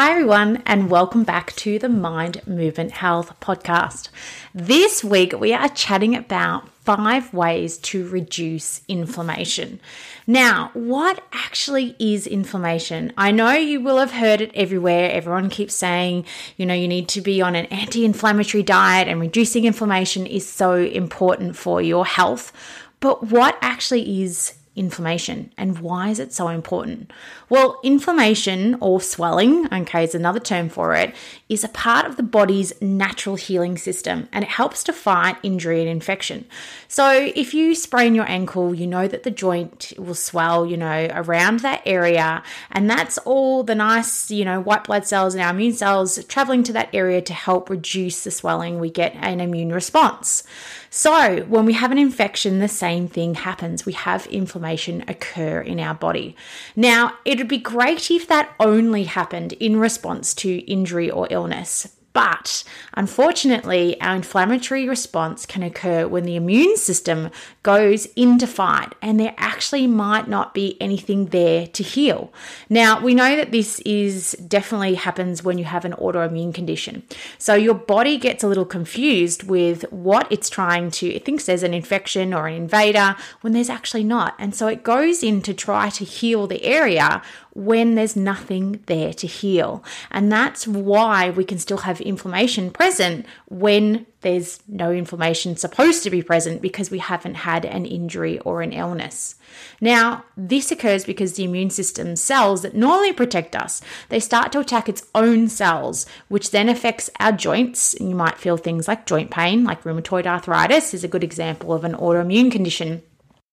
Hi, everyone, and welcome back to the Mind Movement Health podcast. This week, we are chatting about five ways to reduce inflammation. Now, what actually is inflammation? I know you will have heard it everywhere. Everyone keeps saying, you know, you need to be on an anti inflammatory diet, and reducing inflammation is so important for your health. But what actually is inflammation and why is it so important? Well, inflammation or swelling, okay, is another term for it, is a part of the body's natural healing system and it helps to fight injury and infection. So, if you sprain your ankle, you know that the joint will swell, you know, around that area, and that's all the nice, you know, white blood cells and our immune cells traveling to that area to help reduce the swelling. We get an immune response. So, when we have an infection, the same thing happens. We have inflammation occur in our body. Now, it'd be great if that only happened in response to injury or illness, but unfortunately, our inflammatory response can occur when the immune system goes into fight and there actually might not be anything there to heal. Now, we know that this is definitely happens when you have an autoimmune condition. So your body gets a little confused with what it's trying to, it thinks there's an infection or an invader when there's actually not. And so it goes in to try to heal the area when there's nothing there to heal. And that's why we can still have inflammation present when there's no inflammation supposed to be present because we haven't had an injury or an illness. Now, this occurs because the immune system cells that normally protect us, they start to attack its own cells, which then affects our joints. You might feel things like joint pain, like rheumatoid arthritis is a good example of an autoimmune condition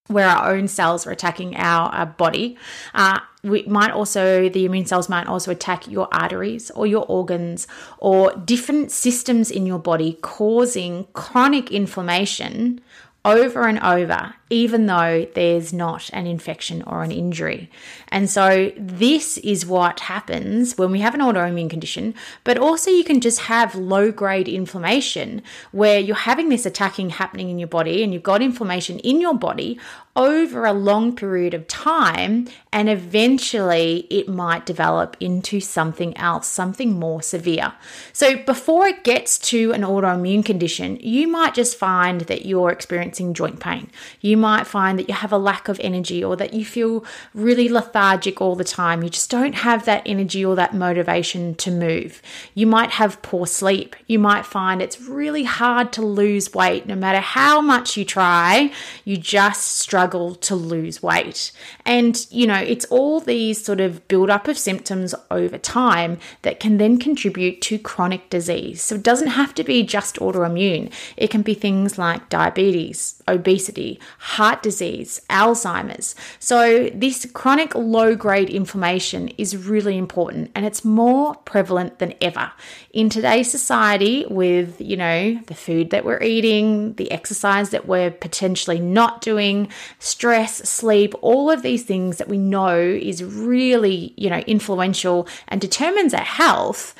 where our own cells are attacking our, our body. Uh, we might also, the immune cells might also attack your arteries or your organs or different systems in your body, causing chronic inflammation over and over, even though there's not an infection or an injury. And so, this is what happens when we have an autoimmune condition, but also you can just have low grade inflammation where you're having this attacking happening in your body and you've got inflammation in your body over a long period of time, and eventually it might develop into something else, something more severe. So, before it gets to an autoimmune condition, you might just find that you're experiencing joint pain. You might find that you have a lack of energy or that you feel really lethargic all the time. You just don't have that energy or that motivation to move. You might have poor sleep. You might find it's really hard to lose weight no matter how much you try, you just struggle to lose weight. And, you know, it's all these sort of build up of symptoms over time that can then contribute to chronic disease. So it doesn't have to be just autoimmune, it can be things like diabetes, obesity, heart disease, Alzheimer's. So this chronic low grade inflammation is really important and it's more prevalent than ever. In today's society, with, you know, the food that we're eating, the exercise that we're potentially not doing, stress, sleep, all of these things that we know is really, you know, influential and determines our health,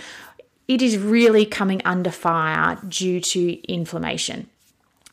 it is really coming under fire due to inflammation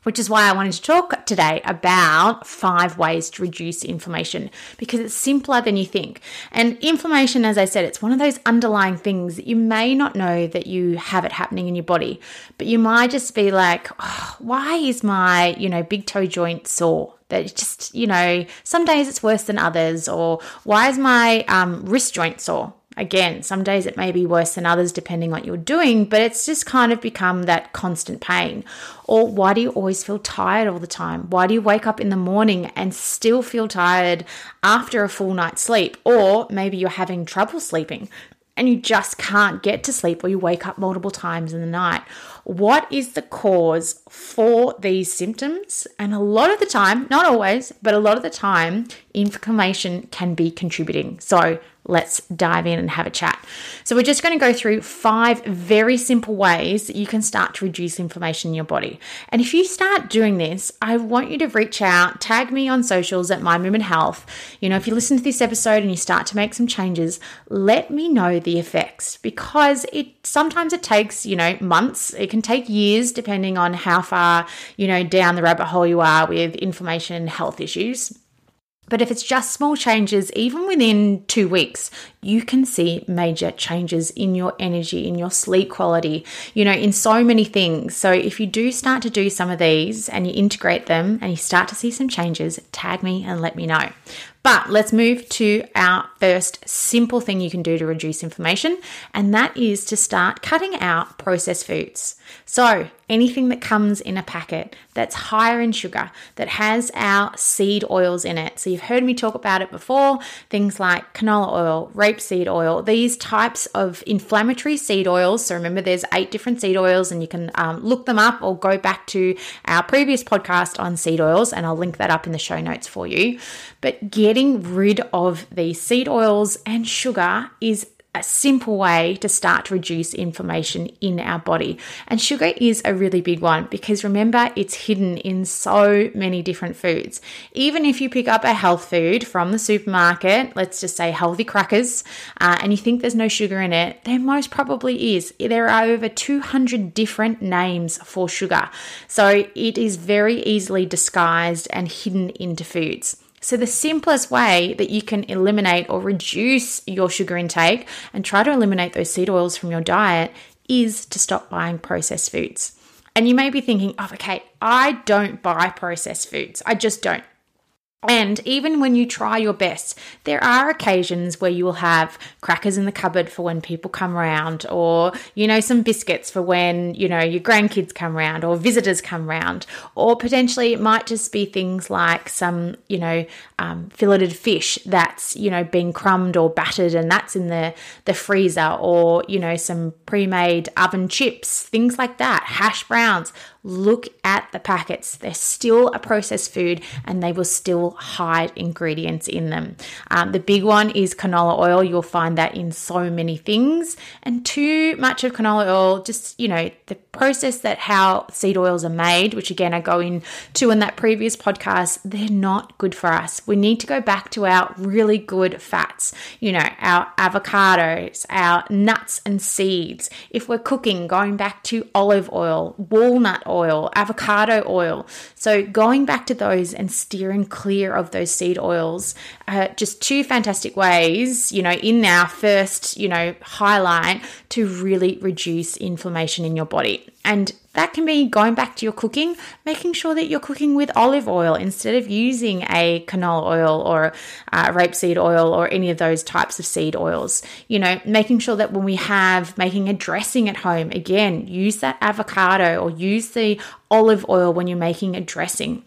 which is why I wanted to talk today about five ways to reduce inflammation because it's simpler than you think. And inflammation, as I said, it's one of those underlying things that you may not know that you have it happening in your body, but you might just be like, oh, why is my, you know, big toe joint sore? That just, you know, some days it's worse than others, or why is my um, wrist joint sore? Again, some days it may be worse than others depending on what you're doing, but it's just kind of become that constant pain. Or why do you always feel tired all the time? Why do you wake up in the morning and still feel tired after a full night's sleep? Or maybe you're having trouble sleeping and you just can't get to sleep or you wake up multiple times in the night. What is the cause for these symptoms? And a lot of the time, not always, but a lot of the time, inflammation can be contributing. So let's dive in and have a chat. So, we're just going to go through five very simple ways that you can start to reduce inflammation in your body. And if you start doing this, I want you to reach out, tag me on socials at Mind Movement Health. You know, if you listen to this episode and you start to make some changes, let me know the effects because it sometimes it takes, you know, months, it can take years depending on how far, you know, down the rabbit hole you are with inflammation health issues. But if it's just small changes, even within two weeks, you can see major changes in your energy, in your sleep quality, you know, in so many things. So if you do start to do some of these and you integrate them and you start to see some changes, tag me and let me know. But let's move to our first simple thing you can do to reduce inflammation, and that is to start cutting out processed foods. So, anything that comes in a packet that's higher in sugar, that has our seed oils in it. So, you've heard me talk about it before things like canola oil, rapeseed oil, these types of inflammatory seed oils. So, remember, there's eight different seed oils, and you can um, look them up or go back to our previous podcast on seed oils, and I'll link that up in the show notes for you. But getting rid of the seed oils and sugar is a simple way to start to reduce inflammation in our body. And sugar is a really big one because remember, it's hidden in so many different foods. Even if you pick up a health food from the supermarket, let's just say healthy crackers, uh, and you think there's no sugar in it, there most probably is. There are over 200 different names for sugar. So it is very easily disguised and hidden into foods. So, the simplest way that you can eliminate or reduce your sugar intake and try to eliminate those seed oils from your diet is to stop buying processed foods. And you may be thinking, oh, okay, I don't buy processed foods. I just don't. And even when you try your best, there are occasions where you will have crackers in the cupboard for when people come around, or, you know, some biscuits for when, you know, your grandkids come around or visitors come around. Or potentially it might just be things like some, you know, um, filleted fish that's, you know, been crumbed or battered and that's in the, the freezer, or, you know, some pre made oven chips, things like that, hash browns look at the packets. They're still a processed food and they will still hide ingredients in them. Um, the big one is canola oil. You'll find that in so many things. And too much of canola oil, just, you know, the process that how seed oils are made, which again I go into in that previous podcast, they're not good for us. We need to go back to our really good fats, you know, our avocados, our nuts and seeds. If we're cooking, going back to olive oil, walnut oil, avocado oil. So going back to those and steering clear of those seed oils, uh, just two fantastic ways, you know, in our first, you know, highlight to really reduce inflammation in your body. And that can be going back to your cooking, making sure that you're cooking with olive oil instead of using a canola oil or uh, rapeseed oil or any of those types of seed oils. You know, making sure that when we have making a dressing at home, again, use that avocado or use the olive oil when you're making a dressing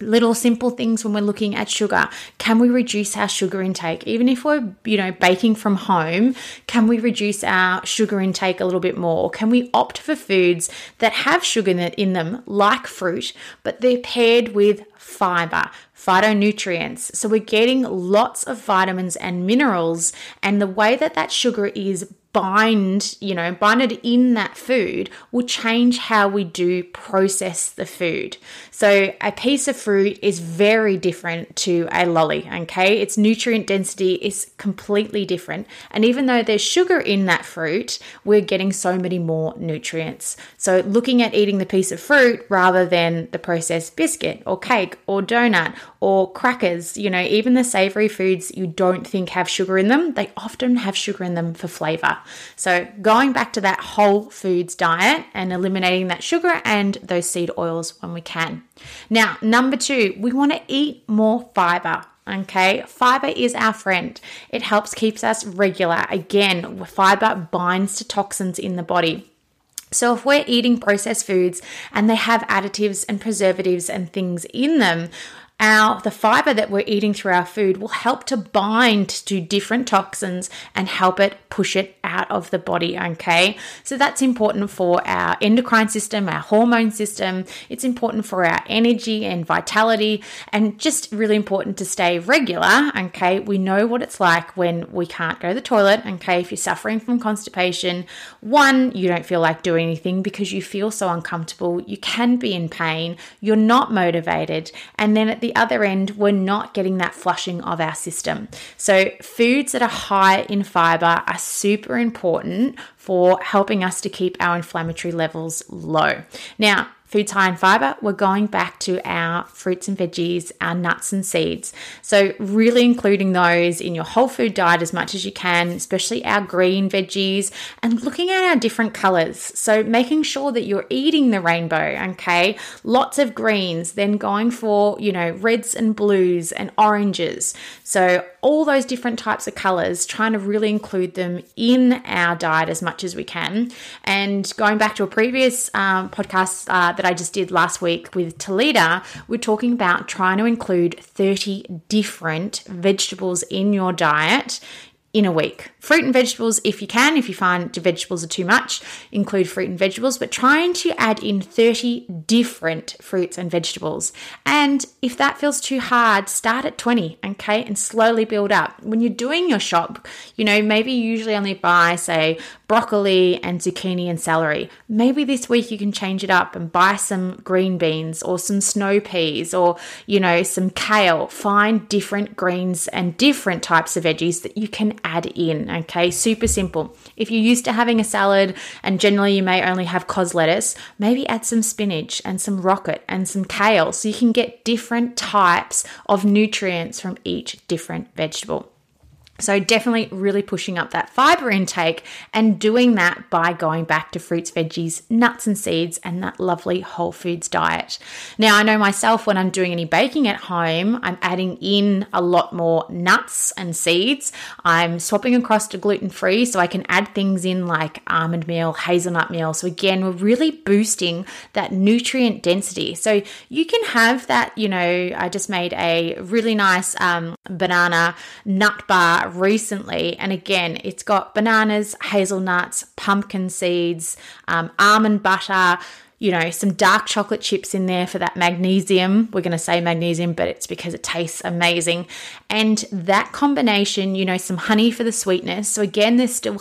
little simple things when we're looking at sugar. Can we reduce our sugar intake? Even if we're you know baking from home can we reduce our sugar intake a little bit more? Can we opt for foods that have sugar in them like fruit but they're paired with fiber phytonutrients? So we're getting lots of vitamins and minerals and the way that that sugar is bind, you know, binded in that food will change how we do process the food. So a piece of fruit is very different to a lolly, okay? Its nutrient density is completely different. And even though there's sugar in that fruit, we're getting so many more nutrients. So looking at eating the piece of fruit rather than the processed biscuit or cake or donut or crackers, you know, even the savory foods you don't think have sugar in them, they often have sugar in them for flavor. So, going back to that whole foods diet and eliminating that sugar and those seed oils when we can. Now, number two, we want to eat more fiber. Okay, fiber is our friend. It helps keeps us regular. Again, fiber binds to toxins in the body. So, if we're eating processed foods and they have additives and preservatives and things in them, our the fiber that we're eating through our food will help to bind to different toxins and help it push it out of the body okay? So that's important for our endocrine system our hormone system. It's important for our energy and vitality. And just really important to stay regular okay? We know what it's like when we can't go to the toilet okay? If you're suffering from constipation one you don't feel like doing anything because you feel so uncomfortable. You can be in pain. You're not motivated. And then at the other end, we're not getting that flushing of our system. So, foods that are high in fiber are super important for helping us to keep our inflammatory levels low. Now, foods high in fiber, we're going back to our fruits and veggies, our nuts and seeds. So, really including those in your whole food diet as much as you can, especially our green veggies, and looking at our different colors. So, making sure that you're eating the rainbow, okay? Lots of greens, then going for, you know, reds and blues and oranges. So, all those different types of colors, trying to really include them in our diet as much as we can. And going back to a previous um, podcast uh, that that I just did last week with Talita, we're talking about trying to include 30 different vegetables in your diet in a week. Fruit and vegetables, if you can, if you find vegetables are too much, include fruit and vegetables, but trying to add in 30 different fruits and vegetables. And if that feels too hard, start at 20, okay, and slowly build up. When you're doing your shop, you know, maybe you usually only buy, say, broccoli and zucchini and celery. Maybe this week you can change it up and buy some green beans or some snow peas or, you know, some kale. Find different greens and different types of veggies that you can add in. Okay, super simple. If you're used to having a salad and generally you may only have cos lettuce, maybe add some spinach and some rocket and some kale so you can get different types of nutrients from each different vegetable. So, definitely really pushing up that fiber intake and doing that by going back to fruits, veggies, nuts, and seeds and that lovely whole foods diet. Now, I know myself when I'm doing any baking at home, I'm adding in a lot more nuts and seeds. I'm swapping across to gluten free so I can add things in like almond meal, hazelnut meal. So, again, we're really boosting that nutrient density. So, you can have that, you know, I just made a really nice um, banana nut bar recently. And again, it's got bananas, hazelnuts, pumpkin seeds, um, almond butter, you know, some dark chocolate chips in there for that magnesium. We're going to say magnesium, but it's because it tastes amazing. And that combination, you know, some honey for the sweetness. So again, there's still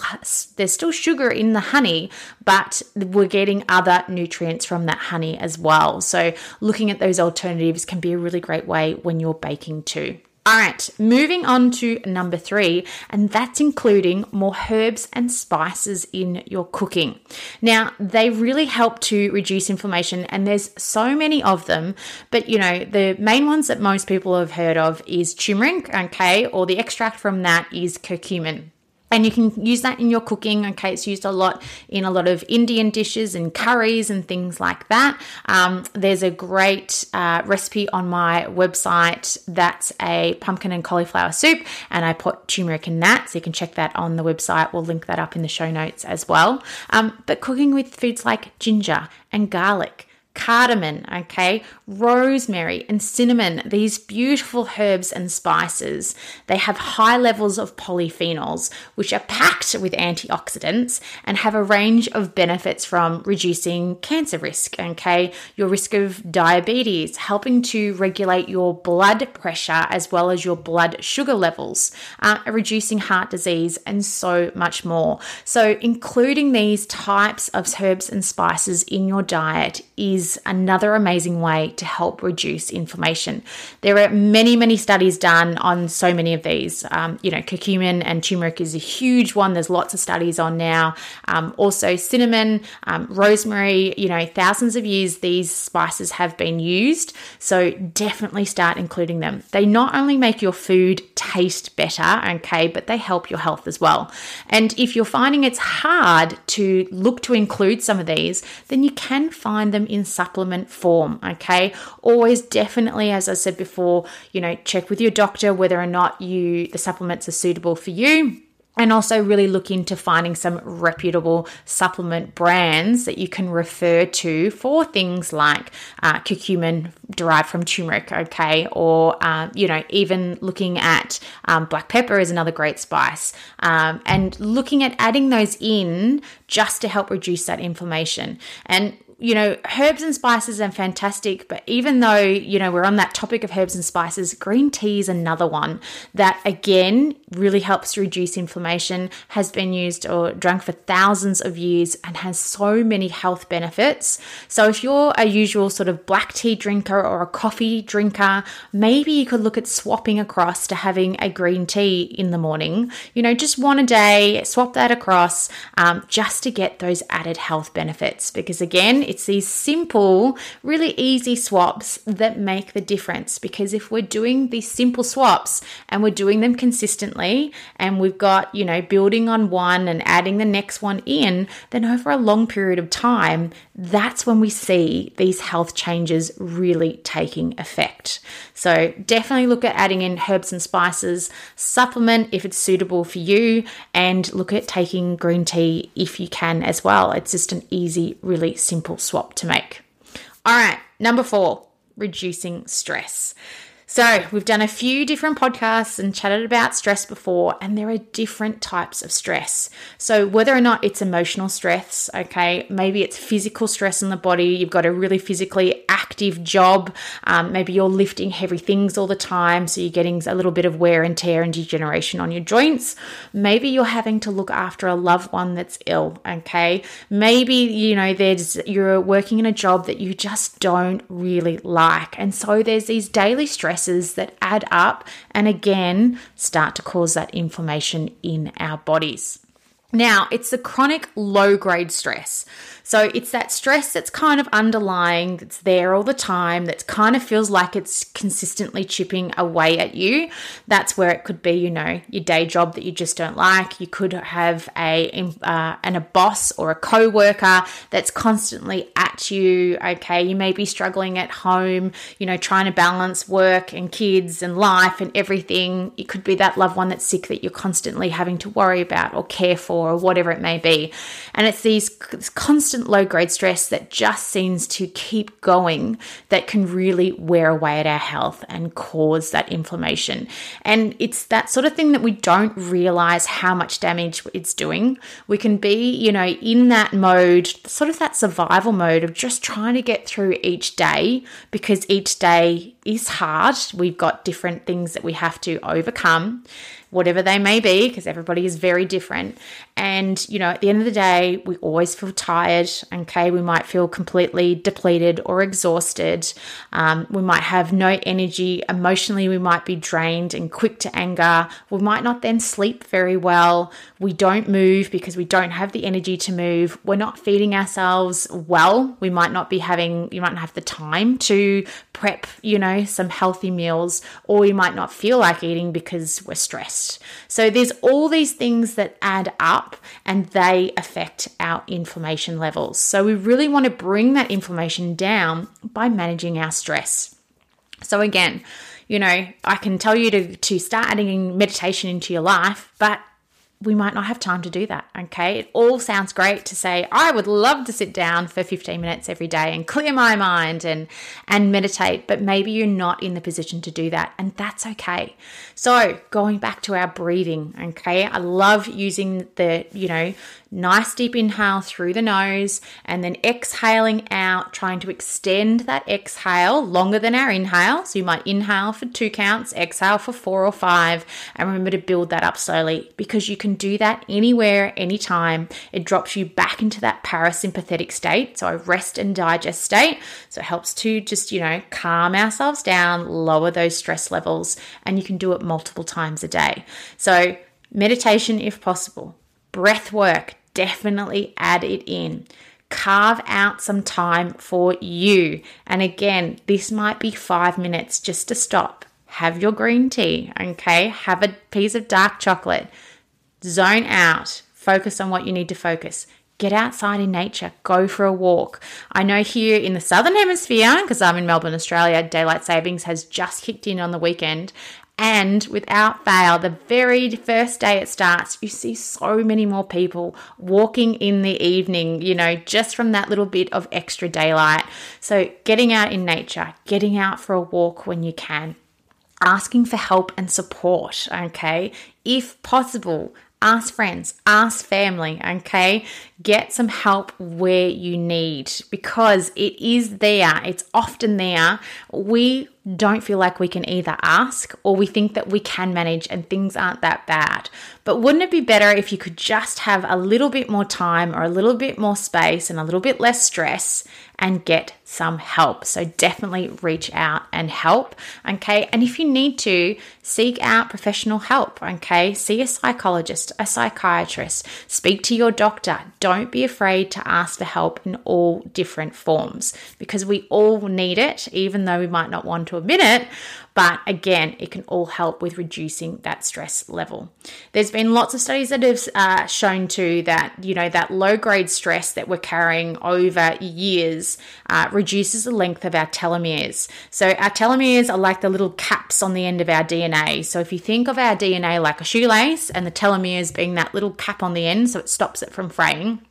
there's still sugar in the honey, but we're getting other nutrients from that honey as well. So looking at those alternatives can be a really great way when you're baking too. All right, moving on to number three, and that's including more herbs and spices in your cooking. Now, they really help to reduce inflammation, and there's so many of them, but you know, the main ones that most people have heard of is turmeric, okay, or the extract from that is curcumin and you can use that in your cooking. Okay, it's used a lot in a lot of Indian dishes and curries and things like that. Um, there's a great uh, recipe on my website that's a pumpkin and cauliflower soup, and I put turmeric in that, so you can check that on the website. We'll link that up in the show notes as well. Um, but cooking with foods like ginger and garlic cardamom, okay, rosemary and cinnamon, these beautiful herbs and spices. They have high levels of polyphenols, which are packed with antioxidants and have a range of benefits from reducing cancer risk, okay, your risk of diabetes, helping to regulate your blood pressure as well as your blood sugar levels, uh, reducing heart disease, and so much more. So, including these types of herbs and spices in your diet is is another amazing way to help reduce inflammation. There are many, many studies done on so many of these. Um, you know, curcumin and turmeric is a huge one. There's lots of studies on now. Um, also, cinnamon, um, rosemary, you know, thousands of years these spices have been used. So definitely start including them. They not only make your food taste better, okay, but they help your health as well. And if you're finding it's hard to look to include some of these, then you can find them in supplement form. Okay. Always definitely, as I said before, you know, check with your doctor whether or not you the supplements are suitable for you and also really look into finding some reputable supplement brands that you can refer to for things like uh, curcumin derived from turmeric, okay, or um, you know even looking at um, black pepper is another great spice, um, and looking at adding those in just to help reduce that inflammation. And you know, herbs and spices are fantastic, but even though, you know, we're on that topic of herbs and spices, green tea is another one that again really helps reduce inflammation, has been used or drunk for thousands of years and has so many health benefits. So if you're a usual sort of black tea drinker or a coffee drinker, maybe you could look at swapping across to having a green tea in the morning. You know, just one a day, swap that across um, just to get those added health benefits. Because again, it's these simple, really easy swaps that make the difference. Because if we're doing these simple swaps and we're doing them consistently and we've got, you know, building on one and adding the next one in, then over a long period of time, that's when we see these health changes really taking effect. So definitely look at adding in herbs and spices, supplement if it's suitable for you, and look at taking green tea if you can as well. It's just an easy, really simple swap to make. All right, number four, reducing stress. So, we've done a few different podcasts and chatted about stress before, and there are different types of stress. So, whether or not it's emotional stress, okay, maybe it's physical stress in the body, you've got a really physically active job, um, maybe you're lifting heavy things all the time, so you're getting a little bit of wear and tear and degeneration on your joints. Maybe you're having to look after a loved one that's ill, okay, maybe you know, there's you're working in a job that you just don't really like, and so there's these daily stress stresses that add up and again start to cause that inflammation in our bodies. Now, it's the chronic low grade stress. So it's that stress that's kind of underlying, that's there all the time, that kind of feels like it's consistently chipping away at you. That's where it could be, you know, your day job that you just don't like. You could have a uh, and a boss or a co-worker that's constantly at you. Okay, you may be struggling at home, you know, trying to balance work and kids and life and everything. It could be that loved one that's sick that you're constantly having to worry about or care for or whatever it may be. And it's these constant constant low grade stress that just seems to keep going that can really wear away at our health and cause that inflammation. And it's that sort of thing that we don't realize how much damage it's doing. We can be, you know, in that mode, sort of that survival mode of just trying to get through each day because each day is hard. We've got different things that we have to overcome whatever they may be, because everybody is very different. And, you know, at the end of the day, we always feel tired. Okay. We might feel completely depleted or exhausted. Um, we might have no energy. Emotionally, we might be drained and quick to anger. We might not then sleep very well. We don't move because we don't have the energy to move. We're not feeding ourselves well. We might not be having, you might not have the time to prep, you know, some healthy meals, or we might not feel like eating because we're stressed. So there's all these things that add up and they affect our inflammation levels. So we really want to bring that inflammation down by managing our stress. So again, you know, I can tell you to, to start adding meditation into your life, but we might not have time to do that. Okay. It all sounds great to say, I would love to sit down for 15 minutes every day and clear my mind and, and meditate, but maybe you're not in the position to do that. And that's okay. So going back to our breathing. Okay. I love using the, you know, nice deep inhale through the nose and then exhaling out, trying to extend that exhale longer than our inhale. So you might inhale for two counts, exhale for four or five, and remember to build that up slowly because you can do that anywhere, anytime. It drops you back into that parasympathetic state, so a rest and digest state. So it helps to just, you know, calm ourselves down, lower those stress levels, and you can do it multiple times a day. So meditation if possible, breath work, definitely add it in. Carve out some time for you. And again, this might be five minutes just to stop. Have your green tea, okay? Have a piece of dark chocolate. Zone out. Focus on what you need to focus. Get outside in nature, go for a walk. I know here in the southern hemisphere, because I'm in Melbourne, Australia, daylight savings has just kicked in on the weekend, And without fail, the very first day it starts, you see so many more people walking in the evening, you know, just from that little bit of extra daylight. So, getting out in nature, getting out for a walk when you can, asking for help and support, okay? If possible, ask friends, ask family, okay? Get some help where you need because it is there. It's often there. We don't feel like we can either ask or we think that we can manage and things aren't that bad. But wouldn't it be better if you could just have a little bit more time or a little bit more space and a little bit less stress and get some help? So definitely reach out and help, okay? And if you need to, seek out professional help, okay? See a psychologist, a psychiatrist, speak to your doctor. Don't be afraid to ask for help in all different forms because we all need it, even though we might not want to to admit it. But again, it can all help with reducing that stress level. There's been lots of studies that have uh, shown too that, you know, that low grade stress that we're carrying over years uh, reduces the length of our telomeres. So our telomeres are like the little caps on the end of our DNA. So if you think of our DNA like a shoelace and the telomeres being that little cap on the end, so it stops it from fraying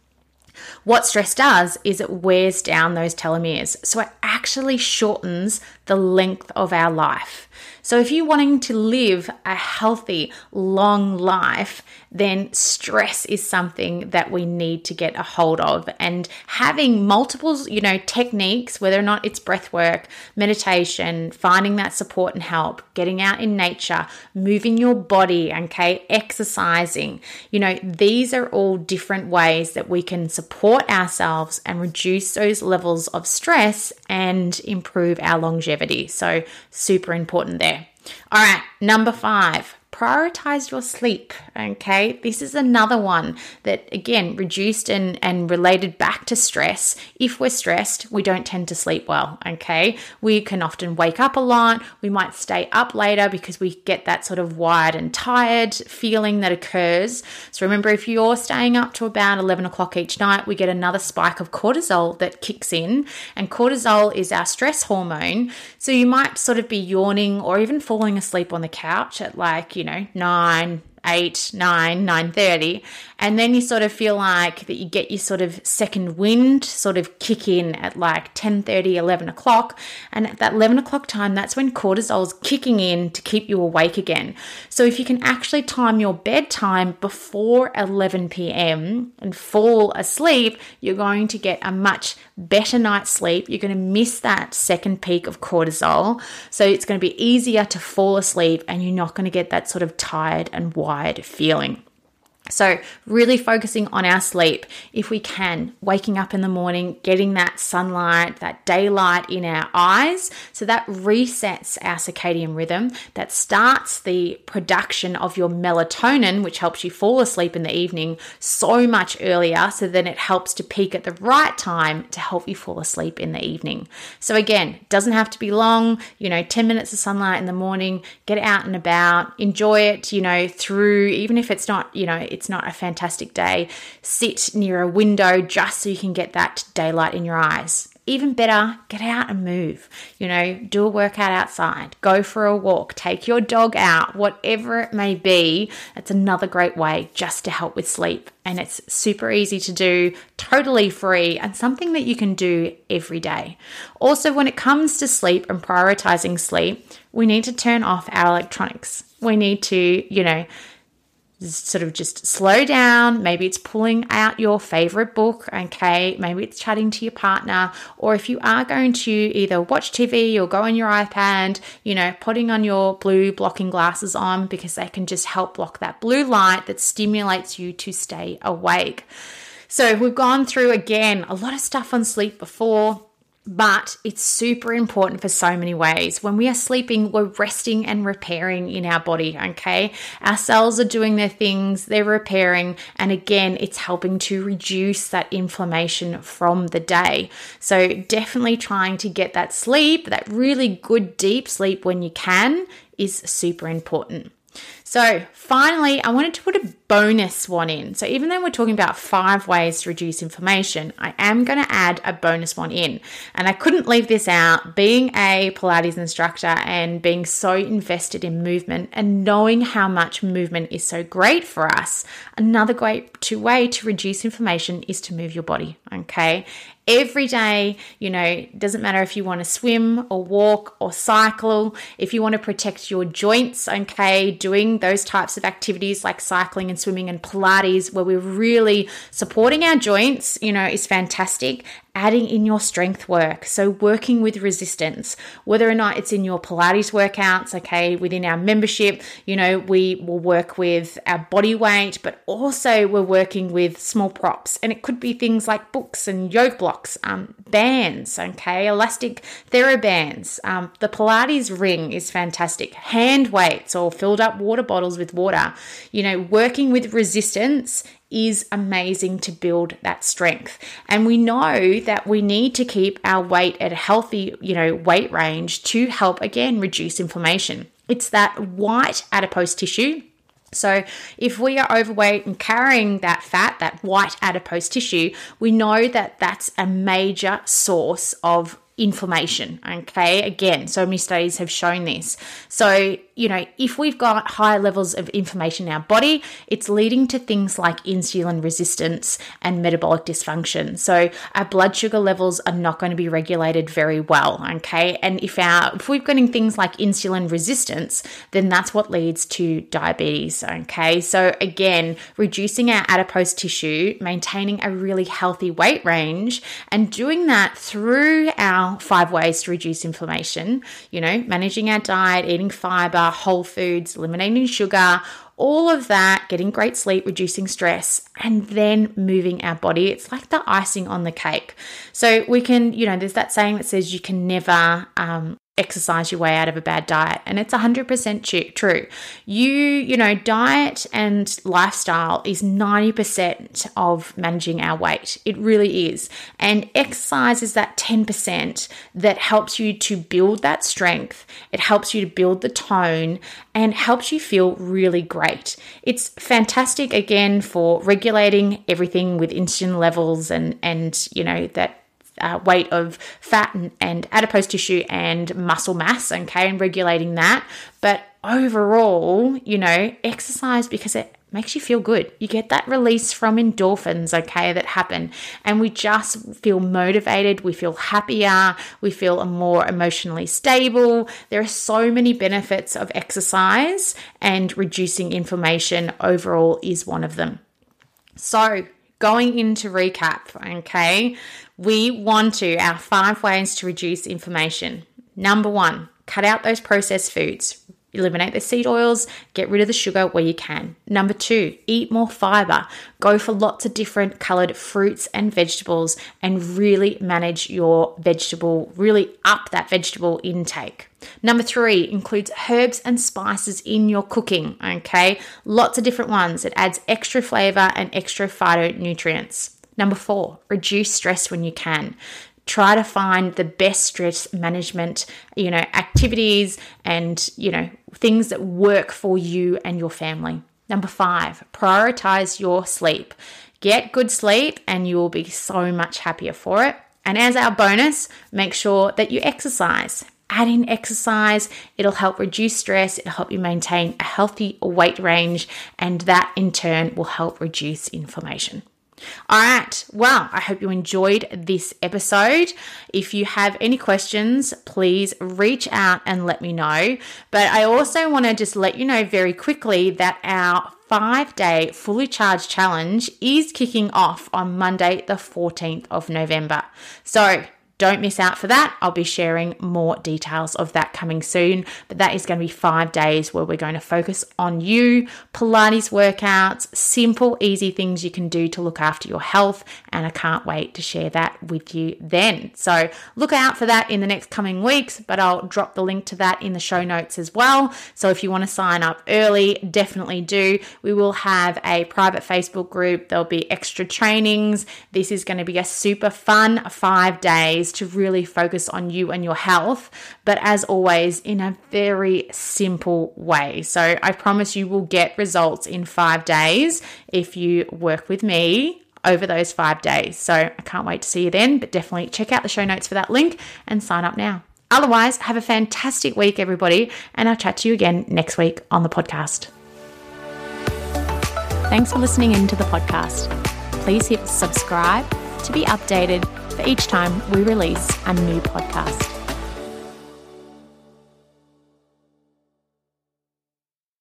what stress does is it wears down those telomeres. So it actually shortens the length of our life. So, if you're wanting to live a healthy, long life, then stress is something that we need to get a hold of. And having multiple, you know, techniques, whether or not it's breath work, meditation, finding that support and help, getting out in nature, moving your body, okay, exercising, you know, these are all different ways that we can support ourselves and reduce those levels of stress and improve our longevity. So, super important there. All right, number five, prioritize your sleep. Okay, this is another one that again reduced and, and related back to stress. If we're stressed, we don't tend to sleep well. Okay, we can often wake up a lot, we might stay up later because we get that sort of wired and tired feeling that occurs. So remember, if you're staying up to about 11 o'clock each night, we get another spike of cortisol that kicks in, and cortisol is our stress hormone. So you might sort of be yawning or even falling asleep on the couch at like, you know, nine, eight, nine, nine thirty, and then you sort of feel like that you get your sort of second wind sort of kick in at like 10 30, 11 o'clock. And at that 11 o'clock time, that's when cortisol's kicking in to keep you awake again. So if you can actually time your bedtime before 11 p.m. and fall asleep, you're going to get a much better night's sleep. You're going to miss that second peak of cortisol. So it's going to be easier to fall asleep and you're not going to get that sort of tired and wired feeling. So, really focusing on our sleep if we can, waking up in the morning, getting that sunlight, that daylight in our eyes. So, that resets our circadian rhythm, that starts the production of your melatonin, which helps you fall asleep in the evening so much earlier. So, then it helps to peak at the right time to help you fall asleep in the evening. So, again, doesn't have to be long, you know, 10 minutes of sunlight in the morning, get out and about, enjoy it, you know, through, even if it's not, you know, it's not a fantastic day, sit near a window just so you can get that daylight in your eyes. Even better, get out and move. You know, do a workout outside, go for a walk, take your dog out, whatever it may be. It's another great way just to help with sleep. And it's super easy to do, totally free, and something that you can do every day. Also, when it comes to sleep and prioritizing sleep, we need to turn off our electronics. We need to, you know, sort of just slow down. Maybe it's pulling out your favorite book, okay? Maybe it's chatting to your partner. Or if you are going to either watch TV or go on your iPad, you know, putting on your blue blocking glasses on because they can just help block that blue light that stimulates you to stay awake. So we've gone through again a lot of stuff on sleep before. But it's super important for so many ways. When we are sleeping, we're resting and repairing in our body, okay? Our cells are doing their things, they're repairing, and again, it's helping to reduce that inflammation from the day. So, definitely trying to get that sleep, that really good deep sleep when you can, is super important. So, finally, I wanted to put a bonus one in. So, even though we're talking about five ways to reduce inflammation, I am going to add a bonus one in. And I couldn't leave this out. Being a Pilates instructor and being so invested in movement and knowing how much movement is so great for us, another great way to reduce inflammation is to move your body. Okay every day. You know, doesn't matter if you want to swim or walk or cycle, if you want to protect your joints, okay, doing those types of activities like cycling and swimming and Pilates, where we're really supporting our joints, you know, is fantastic adding in your strength work. So, working with resistance, whether or not it's in your Pilates workouts, okay, within our membership, you know, we will work with our body weight, but also we're working with small props. And it could be things like books and yoga blocks, um, bands, okay, elastic therabands. Um, the Pilates ring is fantastic. Hand weights or filled up water bottles with water. You know, working with resistance is amazing to build that strength. And we know that we need to keep our weight at a healthy, you know, weight range to help again reduce inflammation. It's that white adipose tissue so, if we are overweight and carrying that fat, that white adipose tissue, we know that that's a major source of inflammation. Okay, again, so many studies have shown this. So, you know, if we've got high levels of inflammation in our body, it's leading to things like insulin resistance and metabolic dysfunction. So, our blood sugar levels are not going to be regulated very well. Okay, and if our if we've got things like insulin resistance, then that's what leads to diabetes. Okay, so again, reducing our adipose tissue, maintaining a really healthy weight range, and doing that through our five ways to reduce inflammation, you know, managing our diet, eating fiber, whole foods, eliminating sugar, all of that, getting great sleep, reducing stress, and then moving our body. It's like the icing on the cake. So we can, you know, there's that saying that says you can never um, exercise your way out of a bad diet and it's 100% true. You you know diet and lifestyle is 90% of managing our weight. It really is. And exercise is that 10% that helps you to build that strength. It helps you to build the tone and helps you feel really great. It's fantastic again for regulating everything with insulin levels and and you know that uh, weight of fat and, and adipose tissue and muscle mass, okay, and regulating that. But overall, you know, exercise because it makes you feel good. You get that release from endorphins, okay, that happen. And we just feel motivated, we feel happier, we feel more emotionally stable. There are so many benefits of exercise, and reducing inflammation overall is one of them. So, going into recap, okay, we want to, our five ways to reduce inflammation. Number one, cut out those processed foods. Eliminate the seed oils, get rid of the sugar where you can. Number two, eat more fiber. Go for lots of different colored fruits and vegetables and really manage your vegetable, really up that vegetable intake. Number three includes herbs and spices in your cooking, okay? Lots of different ones. It adds extra flavor and extra phytonutrients. Number four, reduce stress when you can try to find the best stress management you know activities and you know things that work for you and your family number 5 prioritize your sleep get good sleep and you will be so much happier for it and as our bonus make sure that you exercise add in exercise it'll help reduce stress it'll help you maintain a healthy weight range and that in turn will help reduce inflammation all right. Well, I hope you enjoyed this episode. If you have any questions, please reach out and let me know. But I also want to just let you know very quickly that our five day fully charged challenge is kicking off on Monday, the 14th of November. So don't miss out for that. I'll be sharing more details of that coming soon. But that is going to be five days where we're going to focus on you, Pilates workouts, simple, easy things you can do to look after your health. And I can't wait to share that with you then. So look out for that in the next coming weeks, but I'll drop the link to that in the show notes as well. So if you want to sign up early, definitely do. We will have a private Facebook group, there'll be extra trainings. This is going to be a super fun five days to really focus on you and your health, but as always, in a very simple way. So I promise you will get results in five days if you work with me over those five days. So I can't wait to see you then, but definitely check out the show notes for that link and sign up now. Otherwise, have a fantastic week, everybody, and I'll chat to you again next week on the podcast. Thanks for listening in to the podcast. Please hit subscribe to be updated for each time we release a new podcast.